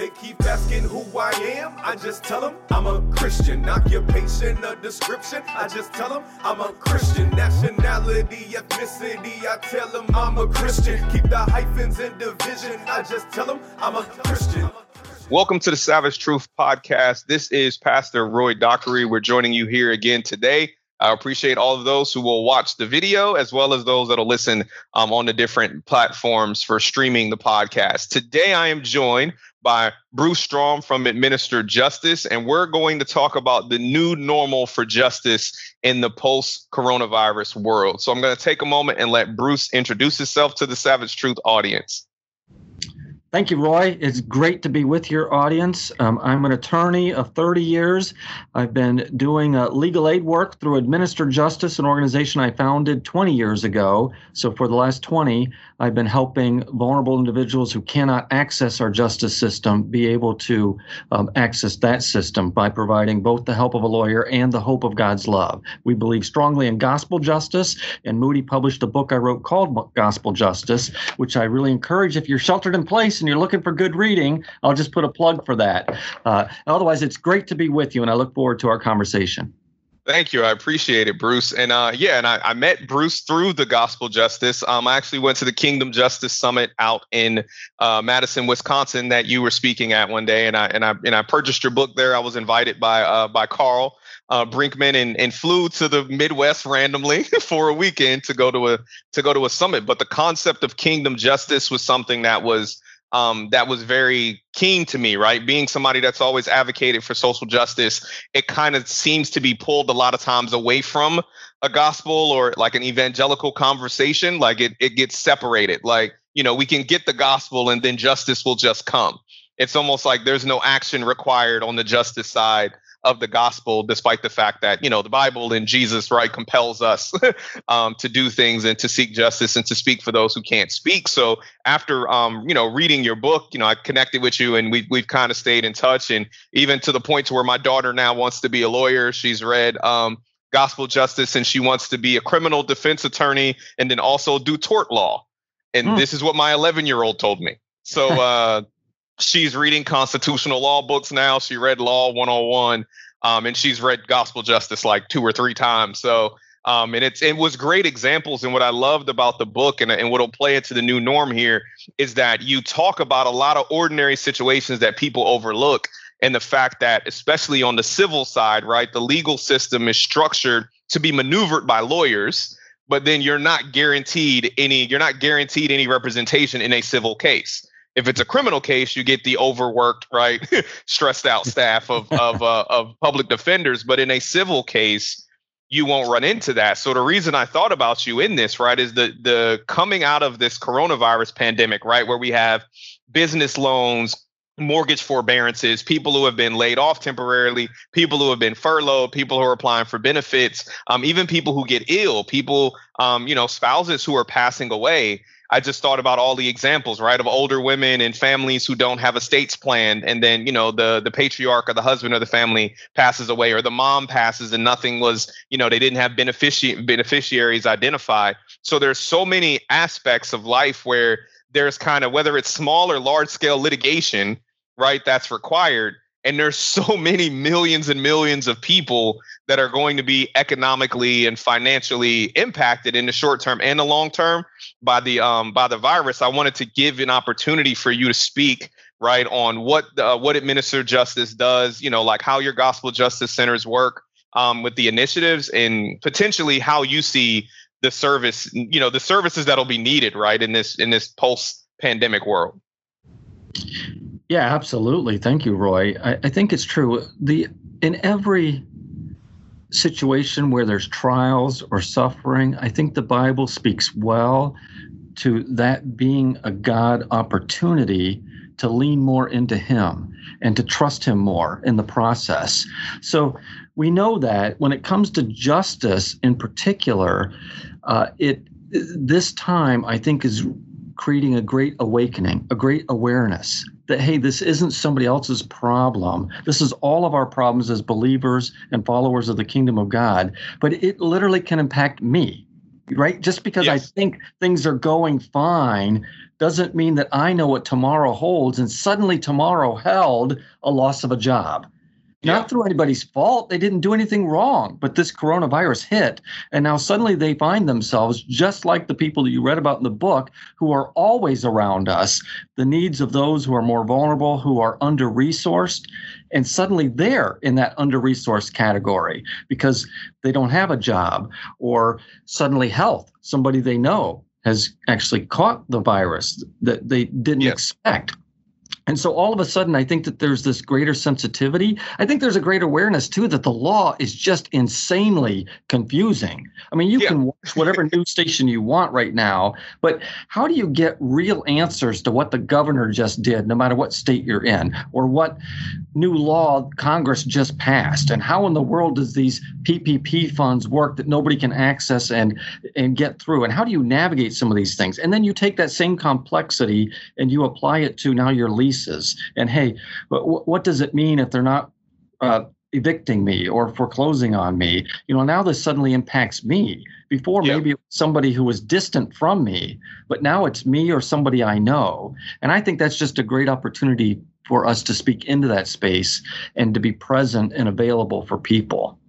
They keep asking who I am. I just tell them I'm a Christian. Occupation, a description. I just tell them I'm a Christian. Nationality, ethnicity. I tell them I'm a Christian. Keep the hyphens in division. I just tell them I'm a Christian. Welcome to the Savage Truth Podcast. This is Pastor Roy Dockery. We're joining you here again today. I appreciate all of those who will watch the video as well as those that'll listen um, on the different platforms for streaming the podcast. Today, I am joined by Bruce Strom from Administer Justice, and we're going to talk about the new normal for justice in the post coronavirus world. So I'm going to take a moment and let Bruce introduce himself to the Savage Truth audience. Thank you, Roy. It's great to be with your audience. Um, I'm an attorney of 30 years. I've been doing uh, legal aid work through Administer Justice, an organization I founded 20 years ago. So, for the last 20, I've been helping vulnerable individuals who cannot access our justice system be able to um, access that system by providing both the help of a lawyer and the hope of God's love. We believe strongly in gospel justice, and Moody published a book I wrote called Gospel Justice, which I really encourage if you're sheltered in place and you're looking for good reading, I'll just put a plug for that. Uh, otherwise, it's great to be with you, and I look forward to our conversation. Thank you. I appreciate it, Bruce. And uh, yeah, and I, I, met Bruce through the Gospel Justice. Um, I actually went to the Kingdom Justice Summit out in uh, Madison, Wisconsin, that you were speaking at one day, and I and I and I purchased your book there. I was invited by uh, by Carl uh, Brinkman and, and flew to the Midwest randomly for a weekend to go to a to go to a summit. But the concept of Kingdom Justice was something that was um, that was very keen to me, right? Being somebody that's always advocated for social justice, it kind of seems to be pulled a lot of times away from a gospel or like an evangelical conversation. Like it, it gets separated. Like, you know, we can get the gospel and then justice will just come. It's almost like there's no action required on the justice side of the gospel, despite the fact that, you know, the Bible and Jesus, right, compels us um, to do things and to seek justice and to speak for those who can't speak. So after, um, you know, reading your book, you know, I connected with you and we, we've kind of stayed in touch. And even to the point to where my daughter now wants to be a lawyer. She's read, um, gospel justice and she wants to be a criminal defense attorney and then also do tort law. And mm. this is what my 11 year old told me. So, uh, she's reading constitutional law books now. She read Law 101, um, and she's read Gospel Justice like two or three times. So, um, and it's it was great examples. And what I loved about the book, and and what'll play into the new norm here, is that you talk about a lot of ordinary situations that people overlook, and the fact that especially on the civil side, right, the legal system is structured to be maneuvered by lawyers but then you're not guaranteed any you're not guaranteed any representation in a civil case if it's a criminal case, you get the overworked, right, stressed out staff of of uh, of public defenders. But in a civil case, you won't run into that. So the reason I thought about you in this, right, is the the coming out of this coronavirus pandemic, right, where we have business loans, mortgage forbearances, people who have been laid off temporarily, people who have been furloughed, people who are applying for benefits, um, even people who get ill, people, um, you know, spouses who are passing away. I just thought about all the examples, right, of older women and families who don't have estates planned, and then you know the the patriarch or the husband of the family passes away, or the mom passes and nothing was, you know, they didn't have benefici- beneficiaries identified. So there's so many aspects of life where there's kind of whether it's small or large scale litigation, right, that's required and there's so many millions and millions of people that are going to be economically and financially impacted in the short term and the long term by the um, by the virus. I wanted to give an opportunity for you to speak right on what uh, what administer justice does. You know, like how your gospel justice centers work um, with the initiatives and potentially how you see the service. You know, the services that'll be needed right in this in this post pandemic world. Yeah, absolutely. Thank you, Roy. I, I think it's true. The in every situation where there's trials or suffering, I think the Bible speaks well to that being a God opportunity to lean more into Him and to trust Him more in the process. So we know that when it comes to justice in particular, uh, it this time I think is creating a great awakening, a great awareness that, hey, this isn't somebody else's problem. This is all of our problems as believers and followers of the kingdom of God, but it literally can impact me. right? Just because yes. I think things are going fine doesn't mean that I know what tomorrow holds. And suddenly tomorrow held a loss of a job not yeah. through anybody's fault. They didn't do anything wrong, but this coronavirus hit. And now suddenly they find themselves just like the people that you read about in the book who are always around us, the needs of those who are more vulnerable, who are under resourced. And suddenly they're in that under resourced category because they don't have a job or suddenly health, somebody they know has actually caught the virus that they didn't yes. expect. And so all of a sudden, I think that there's this greater sensitivity. I think there's a great awareness too that the law is just insanely confusing. I mean, you yeah. can watch whatever news station you want right now, but how do you get real answers to what the governor just did, no matter what state you're in, or what new law Congress just passed? And how in the world does these PPP funds work that nobody can access and and get through? And how do you navigate some of these things? And then you take that same complexity and you apply it to now your lease And hey, what, what does it mean if they're not uh, evicting me or foreclosing on me? You know, now this suddenly impacts me. Before, yep. maybe somebody who was distant from me, but now it's me or somebody I know. And I think that's just a great opportunity for us to speak into that space and to be present and available for people.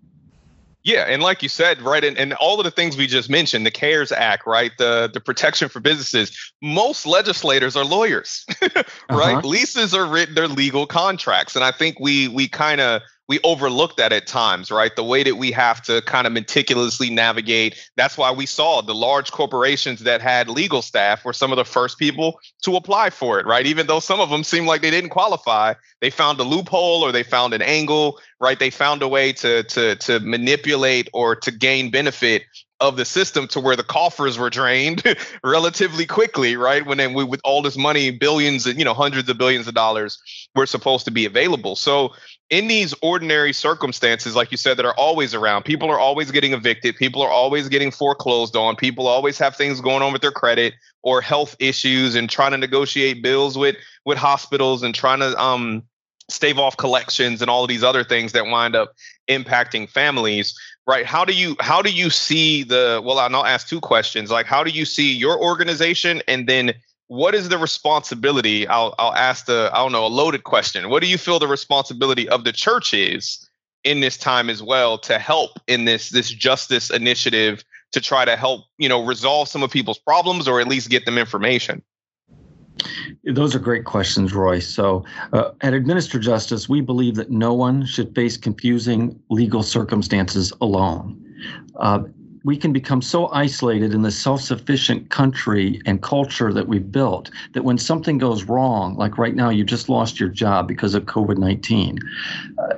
Yeah, and like you said, right, and, and all of the things we just mentioned, the CARES Act, right, the the protection for businesses. Most legislators are lawyers, right? Uh-huh. Leases are written; they're legal contracts, and I think we we kind of we overlook that at times, right? The way that we have to kind of meticulously navigate. That's why we saw the large corporations that had legal staff were some of the first people to apply for it, right? Even though some of them seemed like they didn't qualify, they found a loophole or they found an angle, right? They found a way to to to manipulate or to gain benefit of the system to where the coffers were drained relatively quickly, right? When then we, with all this money, billions and you know hundreds of billions of dollars were supposed to be available. So in these ordinary circumstances, like you said, that are always around, people are always getting evicted, people are always getting foreclosed on, people always have things going on with their credit or health issues and trying to negotiate bills with with hospitals and trying to um stave off collections and all of these other things that wind up impacting families right? How do you how do you see the well i'll ask two questions like how do you see your organization and then what is the responsibility i'll i'll ask the i don't know a loaded question what do you feel the responsibility of the church is in this time as well to help in this this justice initiative to try to help you know resolve some of people's problems or at least get them information those are great questions, Roy. So, uh, at Administer Justice, we believe that no one should face confusing legal circumstances alone. Uh, we can become so isolated in the self sufficient country and culture that we've built that when something goes wrong, like right now, you just lost your job because of COVID 19. Uh,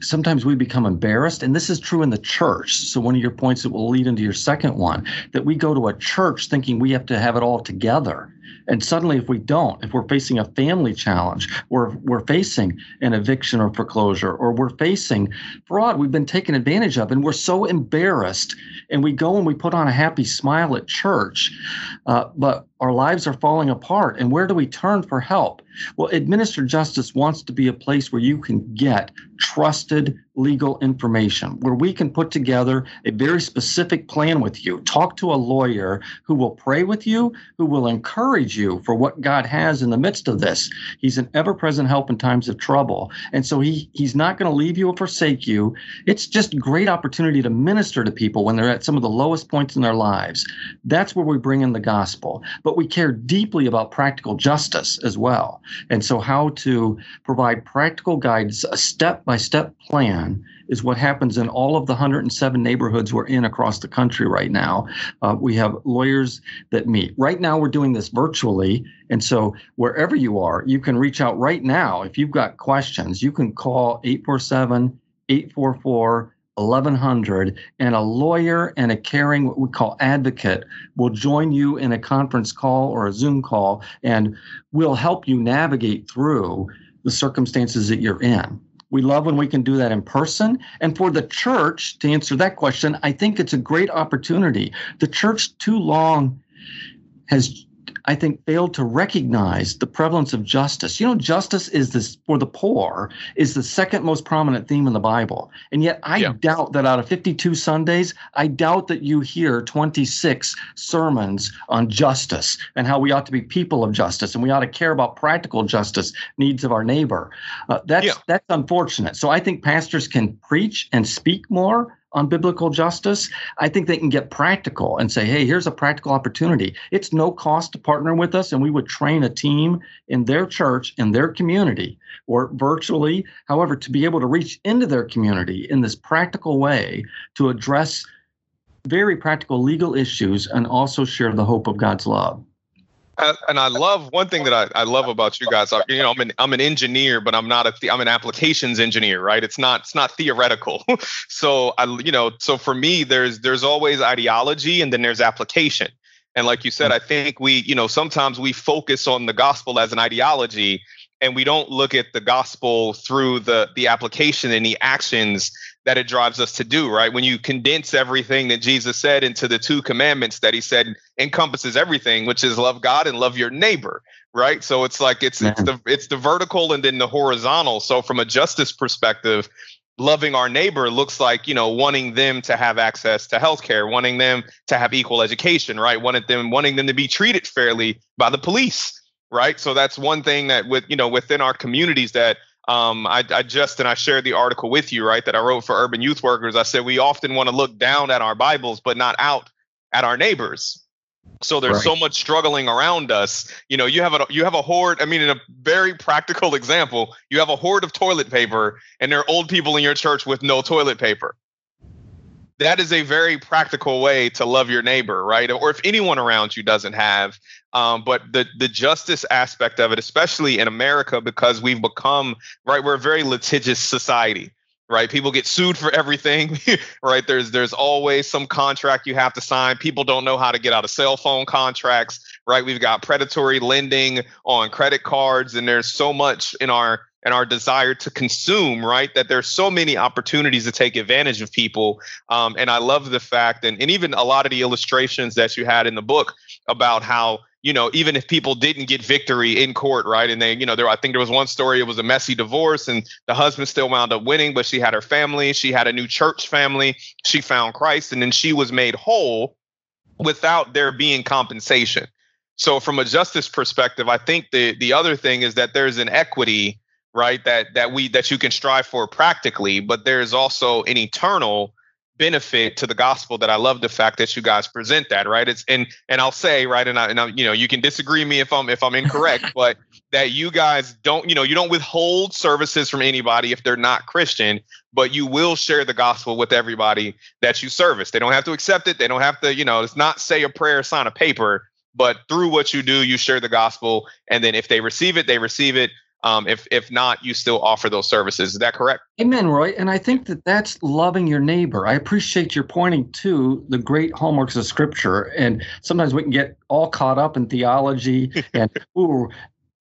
sometimes we become embarrassed and this is true in the church so one of your points that will lead into your second one that we go to a church thinking we have to have it all together and suddenly, if we don't, if we're facing a family challenge, or we're facing an eviction or foreclosure, or we're facing fraud, we've been taken advantage of, and we're so embarrassed, and we go and we put on a happy smile at church, uh, but our lives are falling apart. And where do we turn for help? Well, Administer Justice wants to be a place where you can get trusted legal information, where we can put together a very specific plan with you. Talk to a lawyer who will pray with you, who will encourage you for what God has in the midst of this. He's an ever present help in times of trouble. And so he, he's not going to leave you or forsake you. It's just great opportunity to minister to people when they're at some of the lowest points in their lives. That's where we bring in the gospel. But we care deeply about practical justice as well. And so, how to provide practical guidance, a step by step plan is what happens in all of the 107 neighborhoods we're in across the country right now. Uh, we have lawyers that meet. Right now, we're doing this virtually. And so, wherever you are, you can reach out right now. If you've got questions, you can call 847 844 1100 and a lawyer and a caring what we call advocate will join you in a conference call or a zoom call and will help you navigate through the circumstances that you're in we love when we can do that in person. And for the church, to answer that question, I think it's a great opportunity. The church too long has I think, failed to recognize the prevalence of justice. You know, justice is this for the poor is the second most prominent theme in the Bible. And yet I yeah. doubt that out of 52 Sundays, I doubt that you hear 26 sermons on justice and how we ought to be people of justice and we ought to care about practical justice needs of our neighbor. Uh, that's yeah. that's unfortunate. So I think pastors can preach and speak more on biblical justice, I think they can get practical and say, hey, here's a practical opportunity. It's no cost to partner with us, and we would train a team in their church, in their community, or virtually, however, to be able to reach into their community in this practical way to address very practical legal issues and also share the hope of God's love and I love one thing that I, I love about you guys. You know, I'm an I'm an engineer, but I'm not a I'm an applications engineer, right? It's not it's not theoretical. so I you know so for me, there's there's always ideology and then there's application. And like you said, I think we you know sometimes we focus on the gospel as an ideology, and we don't look at the gospel through the the application and the actions that it drives us to do, right? When you condense everything that Jesus said into the two commandments that he said encompasses everything, which is love God and love your neighbor, right? So it's like it's it's the it's the vertical and then the horizontal. So from a justice perspective, loving our neighbor looks like, you know, wanting them to have access to healthcare, wanting them to have equal education, right? Wanting them wanting them to be treated fairly by the police, right? So that's one thing that with, you know, within our communities that um, I, I, just and I shared the article with you, right, that I wrote for Urban Youth Workers. I said we often want to look down at our Bibles, but not out at our neighbors. So there's right. so much struggling around us. You know, you have a you have a hoard. I mean, in a very practical example, you have a hoard of toilet paper, and there are old people in your church with no toilet paper that is a very practical way to love your neighbor, right? Or if anyone around you doesn't have. Um, but the the justice aspect of it, especially in America, because we've become right, we're a very litigious society, right? People get sued for everything, right? There's there's always some contract you have to sign. People don't know how to get out of cell phone contracts, right? We've got predatory lending on credit cards, and there's so much in our and our desire to consume, right? That there's so many opportunities to take advantage of people. Um, and I love the fact, and, and even a lot of the illustrations that you had in the book about how, you know, even if people didn't get victory in court, right? And they, you know, there, I think there was one story, it was a messy divorce, and the husband still wound up winning, but she had her family, she had a new church family, she found Christ, and then she was made whole without there being compensation. So from a justice perspective, I think the the other thing is that there's an equity right that that we that you can strive for practically but there's also an eternal benefit to the gospel that I love the fact that you guys present that right? It's and and I'll say right and I, and I you know you can disagree me if I'm if I'm incorrect but that you guys don't you know you don't withhold services from anybody if they're not Christian but you will share the gospel with everybody that you service. They don't have to accept it. They don't have to you know it's not say a prayer sign a paper but through what you do you share the gospel and then if they receive it they receive it um, if if not, you still offer those services. Is that correct? Amen, Roy. And I think that that's loving your neighbor. I appreciate your pointing to the great hallmarks of Scripture. And sometimes we can get all caught up in theology and ooh,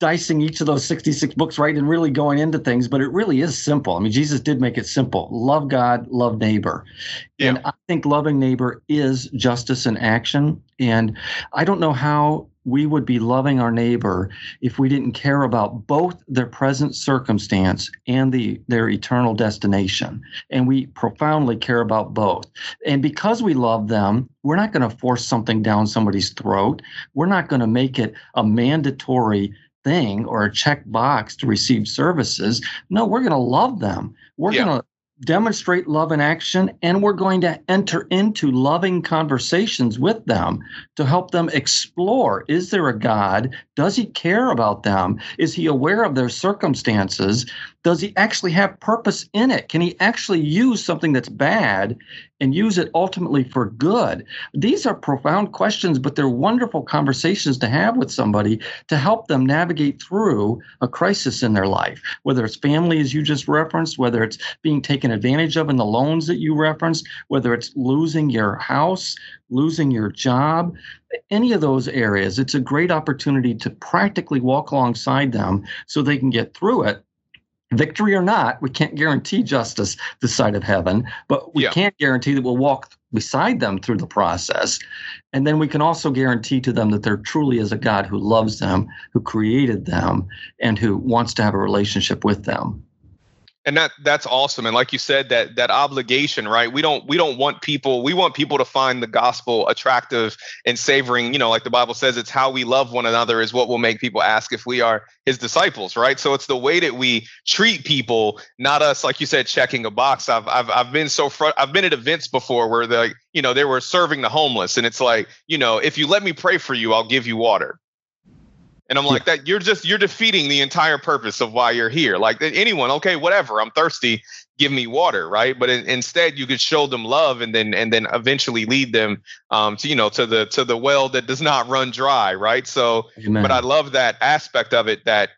dicing each of those 66 books right and really going into things but it really is simple i mean jesus did make it simple love god love neighbor yeah. and i think loving neighbor is justice in action and i don't know how we would be loving our neighbor if we didn't care about both their present circumstance and the their eternal destination. And we profoundly care about both. And because we love them we're not going to force something down somebody's throat. We're not going to make it a mandatory thing or a check box to receive services. No we're going to love them. We're yeah. going to demonstrate love in action, and we're going to enter into loving conversations with them to help them explore is there a God? Does he care about them? Is he aware of their circumstances? Does he actually have purpose in it? Can he actually use something that's bad and use it ultimately for good? These are profound questions, but they're wonderful conversations to have with somebody to help them navigate through a crisis in their life, whether it's family, as you just referenced, whether it's being taken advantage of in the loans that you referenced, whether it's losing your house, losing your job, any of those areas. It's a great opportunity to practically walk alongside them so they can get through it victory or not, we can't guarantee justice this side of heaven, but we yeah. can't guarantee that we'll walk beside them through the process. And then we can also guarantee to them that there truly is a God who loves them, who created them, and who wants to have a relationship with them and that that's awesome. And like you said that that obligation right? We don't we don't want people we want people to find the gospel attractive and savoring you know like the bible says it's how we love one another is what will make people ask if we are his disciples right? So it's the way that we treat people not us like you said checking a box. I've i've, I've been so fr- i've been at events before where the you know they were serving the homeless. And it's like you know if you let me pray for you i'll give you water and I'm like, that you're just you're defeating the entire purpose of why you're here. Like anyone, okay, whatever, I'm thirsty, give me water, right? But in, instead, you could show them love, and then and then eventually lead them um, to you know to the to the well that does not run dry, right? So, Amen. but I love that aspect of it that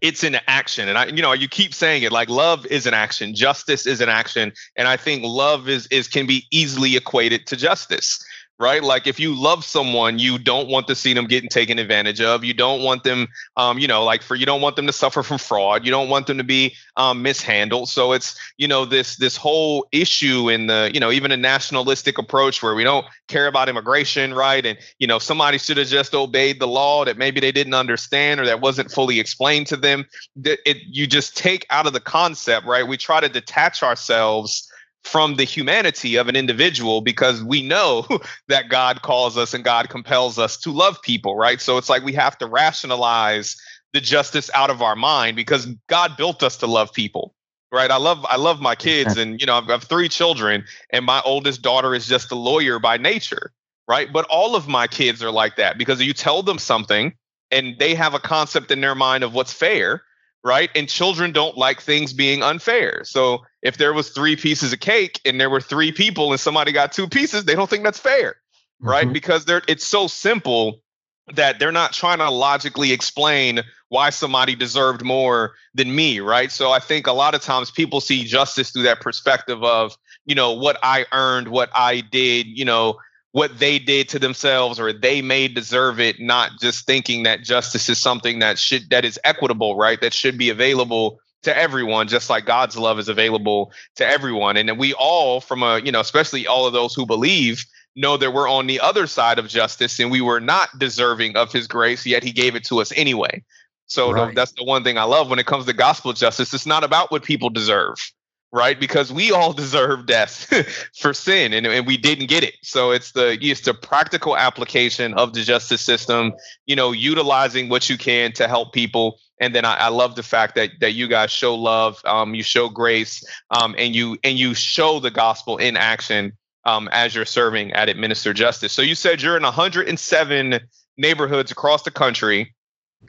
it's an action and i you know you keep saying it like love is an action justice is an action and i think love is is can be easily equated to justice right? Like if you love someone, you don't want to see them getting taken advantage of. You don't want them, um, you know, like for you don't want them to suffer from fraud. You don't want them to be um, mishandled. So it's you know this this whole issue in the you know even a nationalistic approach where we don't care about immigration, right? And you know somebody should have just obeyed the law that maybe they didn't understand or that wasn't fully explained to them. That it you just take out of the concept, right? We try to detach ourselves from the humanity of an individual because we know that God calls us and God compels us to love people, right? So it's like we have to rationalize the justice out of our mind because God built us to love people. Right. I love I love my kids and you know I've got three children and my oldest daughter is just a lawyer by nature. Right. But all of my kids are like that because you tell them something and they have a concept in their mind of what's fair right? And children don't like things being unfair. So if there was three pieces of cake and there were three people and somebody got two pieces, they don't think that's fair, right? Mm-hmm. Because they're it's so simple that they're not trying to logically explain why somebody deserved more than me, right? So I think a lot of times people see justice through that perspective of, you know, what I earned, what I did, you know, what they did to themselves or they may deserve it not just thinking that justice is something that should that is equitable right? That should be available to everyone just like god's love is available to everyone. And we all from a you know especially all of those who believe know that we're on the other side of justice and we were not deserving of his grace yet he gave it to us anyway. So right. that's the one thing i love when it comes to gospel justice. It's not about what people deserve right? Because we all deserve death for sin, and, and we didn't get it. So it's the it's the practical application of the justice system. You know, utilizing what you can to help people. And then I, I love the fact that that you guys show love, um, you show grace, um, and you and you show the gospel in action um, as you're serving at Administer Justice. So you said you're in 107 neighborhoods across the country.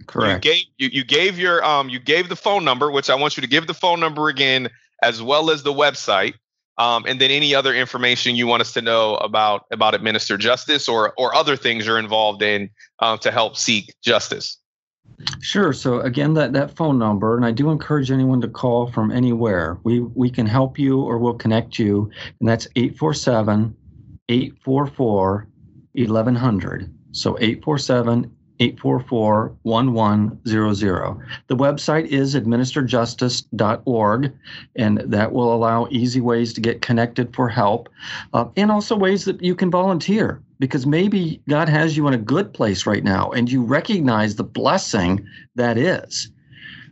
Correct. You gave you, you gave your um you gave the phone number, which I want you to give the phone number again as well as the website. Um, and then any other information you want us to know about about administer justice or or other things you're involved in uh, to help seek justice. Sure. So again, that that phone number, and I do encourage anyone to call from anywhere. We we can help you or we'll connect you, and that's 847 844 1100. So 847 844 1100. The website is administerjustice.org, and that will allow easy ways to get connected for help uh, and also ways that you can volunteer because maybe God has you in a good place right now and you recognize the blessing that is.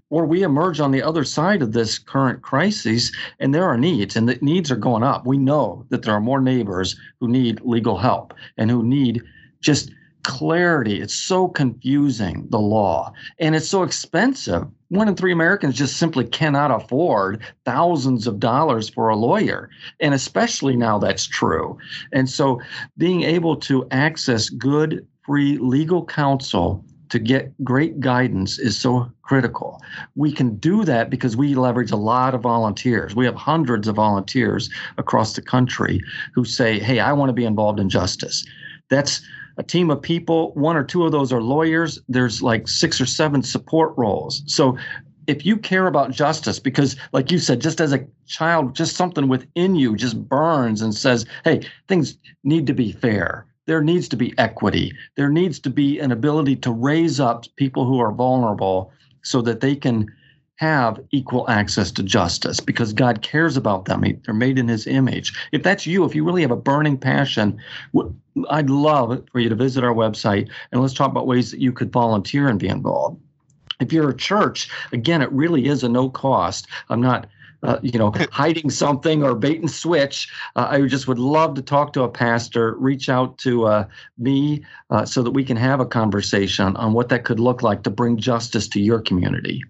Or we emerge on the other side of this current crisis and there are needs, and the needs are going up. We know that there are more neighbors who need legal help and who need just clarity. It's so confusing, the law, and it's so expensive. One in three Americans just simply cannot afford thousands of dollars for a lawyer. And especially now that's true. And so being able to access good, free legal counsel to get great guidance is so critical. We can do that because we leverage a lot of volunteers. We have hundreds of volunteers across the country who say, Hey, I want to be involved in justice. That's a team of people. One or two of those are lawyers. There's like six or seven support roles. So if you care about justice, because like you said, just as a child, just something within you just burns and says, hey, things need to be fair. There needs to be equity. There needs to be an ability to raise up people who are vulnerable so that they can have equal access to justice because God cares about them. They're made in His image. If that's you, if you really have a burning passion, I'd love for you to visit our website and let's talk about ways that you could volunteer and be involved. If you're a church, again, it really is a no cost. I'm not uh, you know, hiding something or bait and switch. Uh, I just would love to talk to a pastor, reach out to uh, me uh, so that we can have a conversation on what that could look like to bring justice to your community.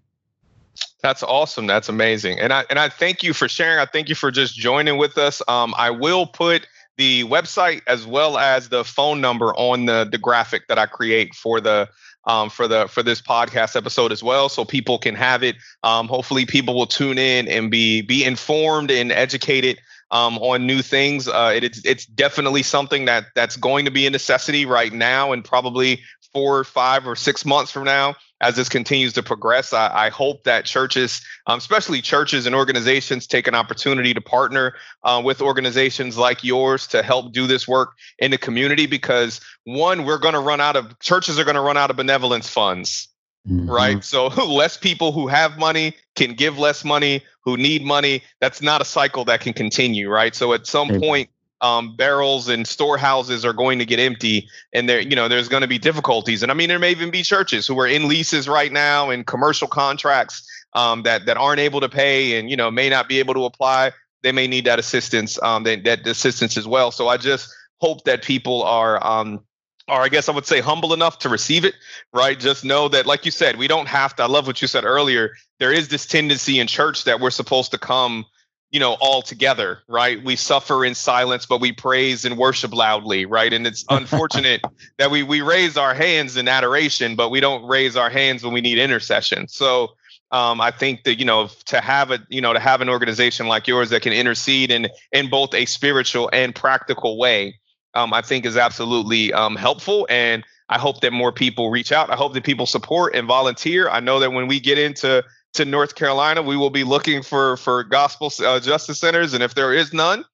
That's awesome. That's amazing. And I and I thank you for sharing. I thank you for just joining with us. Um, I will put the website as well as the phone number on the the graphic that I create for the um, for the for this podcast episode as well, so people can have it. Um, hopefully, people will tune in and be be informed and educated um, on new things. Uh, it, it's it's definitely something that that's going to be a necessity right now, and probably four, five, or six months from now as this continues to progress. I, I hope that churches, um, especially churches and organizations, take an opportunity to partner uh, with organizations like yours to help do this work in the community because, one, we're going to run out of churches are going to run out of benevolence funds. Mm-hmm. Right. So less people who have money can give less money, who need money. That's not a cycle that can continue. Right. So at some point, um, barrels and storehouses are going to get empty and there you know there's going to be difficulties and i mean there may even be churches who are in leases right now and commercial contracts um, that that aren't able to pay and you know may not be able to apply they may need that assistance um, that, that assistance as well so i just hope that people are um, or I guess I would say humble enough to receive it, right? Just know that, like you said, we don't have to. I love what you said earlier. There is this tendency in church that we're supposed to come you know all together right we suffer in silence but we praise and worship loudly right and it's unfortunate that we we raise our hands in adoration but we don't raise our hands when we need intercession so um, I think that you know to have a you know to have an organization like yours that can intercede in in both a spiritual and practical way, um, I think is absolutely um, helpful. And I hope that more people reach out. I hope that people support and volunteer. I know that when we get into to North Carolina, we will be looking for for gospel uh, justice centers, and if there is none,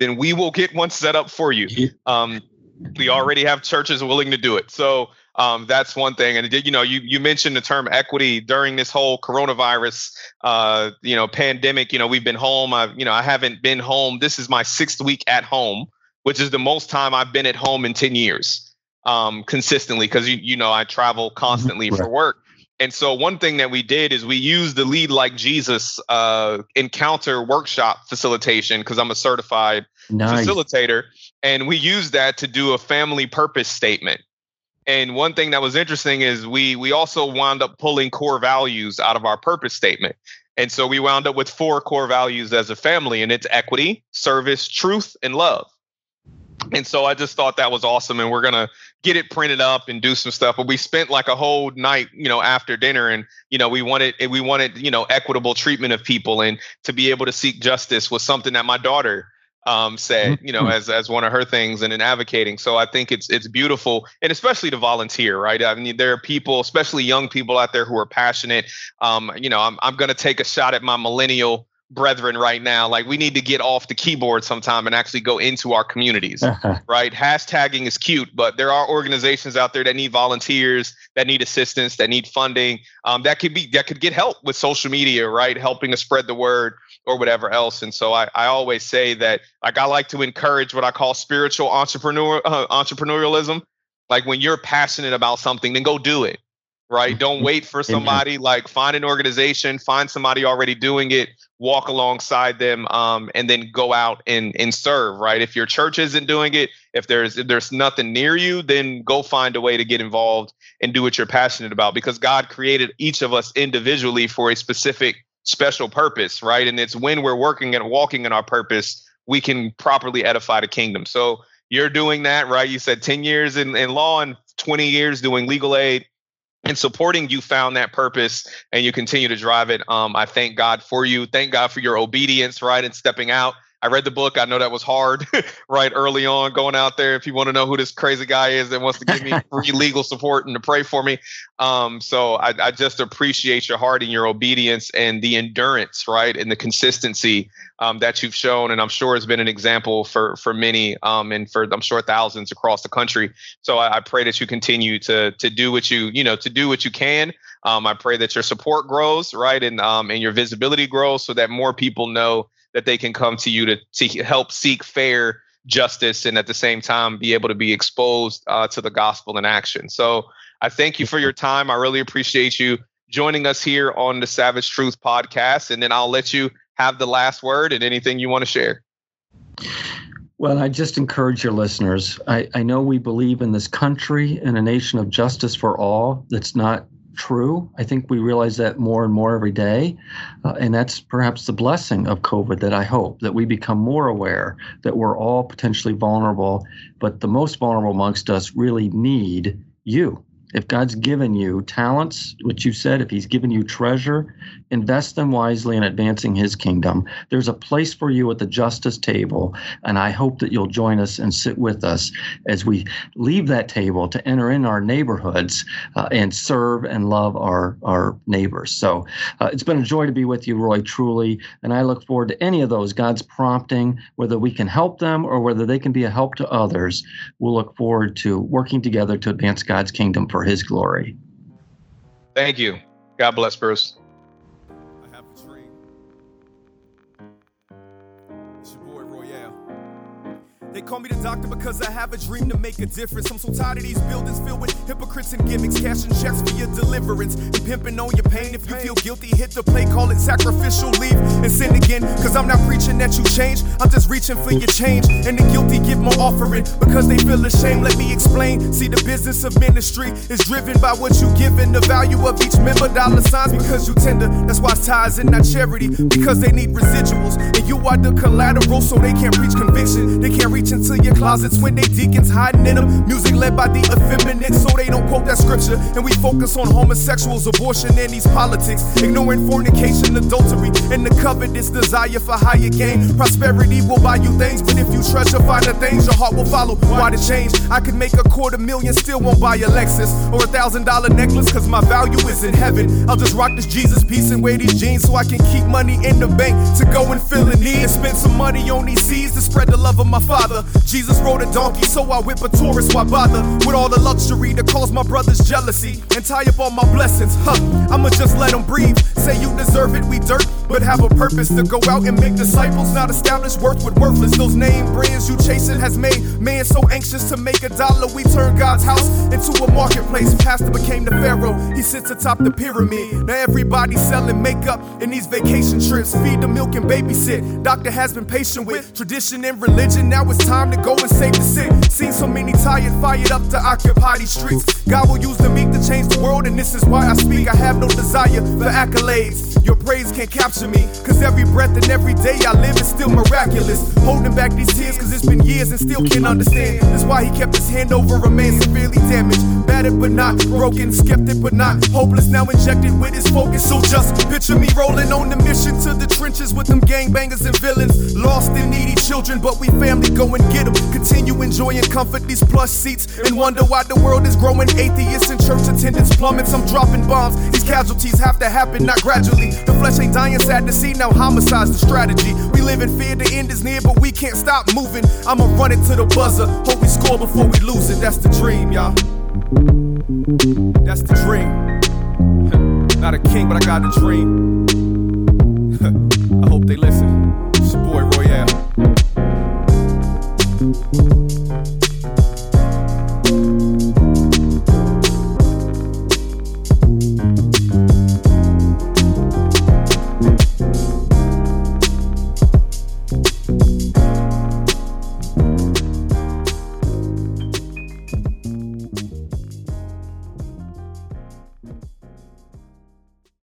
then we will get one set up for you. Um, we already have churches willing to do it, so um, that's one thing. And you know, you you mentioned the term equity during this whole coronavirus, uh, you know, pandemic. You know, we've been home. I you know, I haven't been home. This is my sixth week at home, which is the most time I've been at home in ten years um, consistently because you you know I travel constantly right. for work. And so one thing that we did is we used the lead like Jesus uh, encounter workshop facilitation because I'm a certified nice. facilitator, and we used that to do a family purpose statement. And one thing that was interesting is we we also wound up pulling core values out of our purpose statement. And so we wound up with four core values as a family, and it's equity, service, truth, and love. And so I just thought that was awesome. And we're going to get it printed up and do some stuff. But we spent like a whole night, you know, after dinner and, you know, we wanted, we wanted, you know, equitable treatment of people and to be able to seek justice was something that my daughter um, said, you know, mm-hmm. as as one of her things and in advocating. So I think it's it's beautiful, and especially to volunteer, right? I mean, there are people, especially young people out there who are passionate. Um, you know, I'm I'm going to take a shot at my millennial brethren right now like we need to get off the keyboard sometime and actually go into our communities right? Hashtagging is cute but there are organizations out there that need volunteers that need assistance that need funding um, that could be that could get help with social media right? Helping to spread the word or whatever else. And so i, I always say that like i like to encourage what i call spiritual entrepreneur uh, entrepreneurialism. Like when you're passionate about something then go do it right? Don't mm-hmm. wait for somebody. Like find an organization, find somebody already doing it, walk alongside them, um, and then go out and and serve. Right? If your church isn't doing it, if there's if there's nothing near you, then go find a way to get involved and do what you're passionate about. Because God created each of us individually for a specific special purpose, right? And it's when we're working and walking in our purpose, we can properly edify the kingdom. So you're doing that, right? You said 10 years in, in law and 20 years doing legal aid and supporting you found that purpose and you continue to drive it. Um, I thank God for you. Thank God for your obedience, right? And stepping out. I read the book. I know that was hard, right? Early on, going out there. If you want to know who this crazy guy is that wants to give me free legal support and to pray for me, um, so I, I just appreciate your heart and your obedience and the endurance, right, and the consistency um, that you've shown, and I'm sure has been an example for for many, um, and for I'm sure thousands across the country. So I, I, pray that you continue to to do what you you know to do what you can. Um, I pray that your support grows, right, and um, and your visibility grows, so that more people know that they can come to you to to help seek fair justice, and at the same time be able to be exposed uh, to the gospel in action. So I thank you for your time. I really appreciate you joining us here on the Savage Truth podcast, and then I'll let you have the last word and anything you want to share. Well, I just encourage your listeners. I, I know we believe in this country and a nation of justice for all. That's not true. I think we realize that more and more every day. Uh, and that's perhaps the blessing of COVID that I hope that we become more aware that we're all potentially vulnerable, but the most vulnerable amongst us really need you if God's given you talents, which you said, if He's given you treasure, invest them wisely in advancing His kingdom. There's a place for you at the justice table, and I hope that you'll join us and sit with us as we leave that table to enter in our neighborhoods uh, and serve and love our, our neighbors. So uh, it's been a joy to be with you, Roy, truly, and I look forward to any of those God's prompting, whether we can help them or whether they can be a help to others. We'll look forward to working together to advance God's kingdom for his glory. Thank you. God bless, Bruce. They call me the doctor because I have a dream to make a difference. I'm so tired of these buildings filled with hypocrites and gimmicks, cashing checks for your deliverance and pimping on your pain. If you feel guilty, hit the play, call it sacrificial leave and sin again. Cause I'm not preaching that you change, I'm just reaching for your change. And the guilty give my offering because they feel ashamed. Let me explain. See, the business of ministry is driven by what you give and the value of each member. Dollar signs because you tender. That's why it's ties and not charity because they need residuals. And you are the collateral, so they can't preach conviction. They can't reach into your closets when they deacons hiding in them. Music led by the effeminate, so they don't quote that scripture. And we focus on homosexuals, abortion, and these politics. Ignoring fornication, adultery, and the covetous desire for higher gain. Prosperity will buy you things, but if you treasure finer things, your heart will follow. Why the change? I could make a quarter million, still won't buy a Lexus or a thousand dollar necklace, cause my value is in heaven. I'll just rock this Jesus piece and wear these jeans so I can keep money in the bank to go and fill a need and spend some money on these seeds to spread the love of my father Jesus rode a donkey, so I whip a tourist. Why bother with all the luxury that cause my brother's jealousy and tie up all my blessings? Huh, I'ma just let them breathe. Say you deserve it, we dirt, but have a purpose to go out and make disciples. Not establish worth with worthless. Those name brands you chasing has made man so anxious to make a dollar. We turn God's house into a marketplace. Pastor became the pharaoh. He sits atop the pyramid. Now everybody's selling makeup in these vacation trips. Feed the milk and babysit. Doctor has been patient with tradition and religion. Now it's time to go and save the sick. Seen so many tired, fired up to occupy these streets. God will use the meek to change the world, and this is why I speak. I have no desire for accolades. Your praise can't capture me, cause every breath and every day I live is still miraculous. Holding back these tears, cause it's been years and still can't understand. That's why he kept his hand over a man severely damaged. Battered but not broken, skeptic but not hopeless. Now injected with his focus. So just picture me rolling on the mission to the trenches with them gangbangers and villains. Lost and needy children, but we family go and get them. Continue enjoying comfort, these plush seats, and wonder why the world is growing. Atheists and church attendance plummets. I'm dropping bombs. These casualties have to happen, not gradually. The flesh ain't dying, sad to see. Now homicide's the strategy. We live in fear, the end is near, but we can't stop moving. I'ma run it to the buzzer. Hope we score before we lose it. That's the dream, y'all. That's the dream. Not a king, but I got a dream. I hope they listen.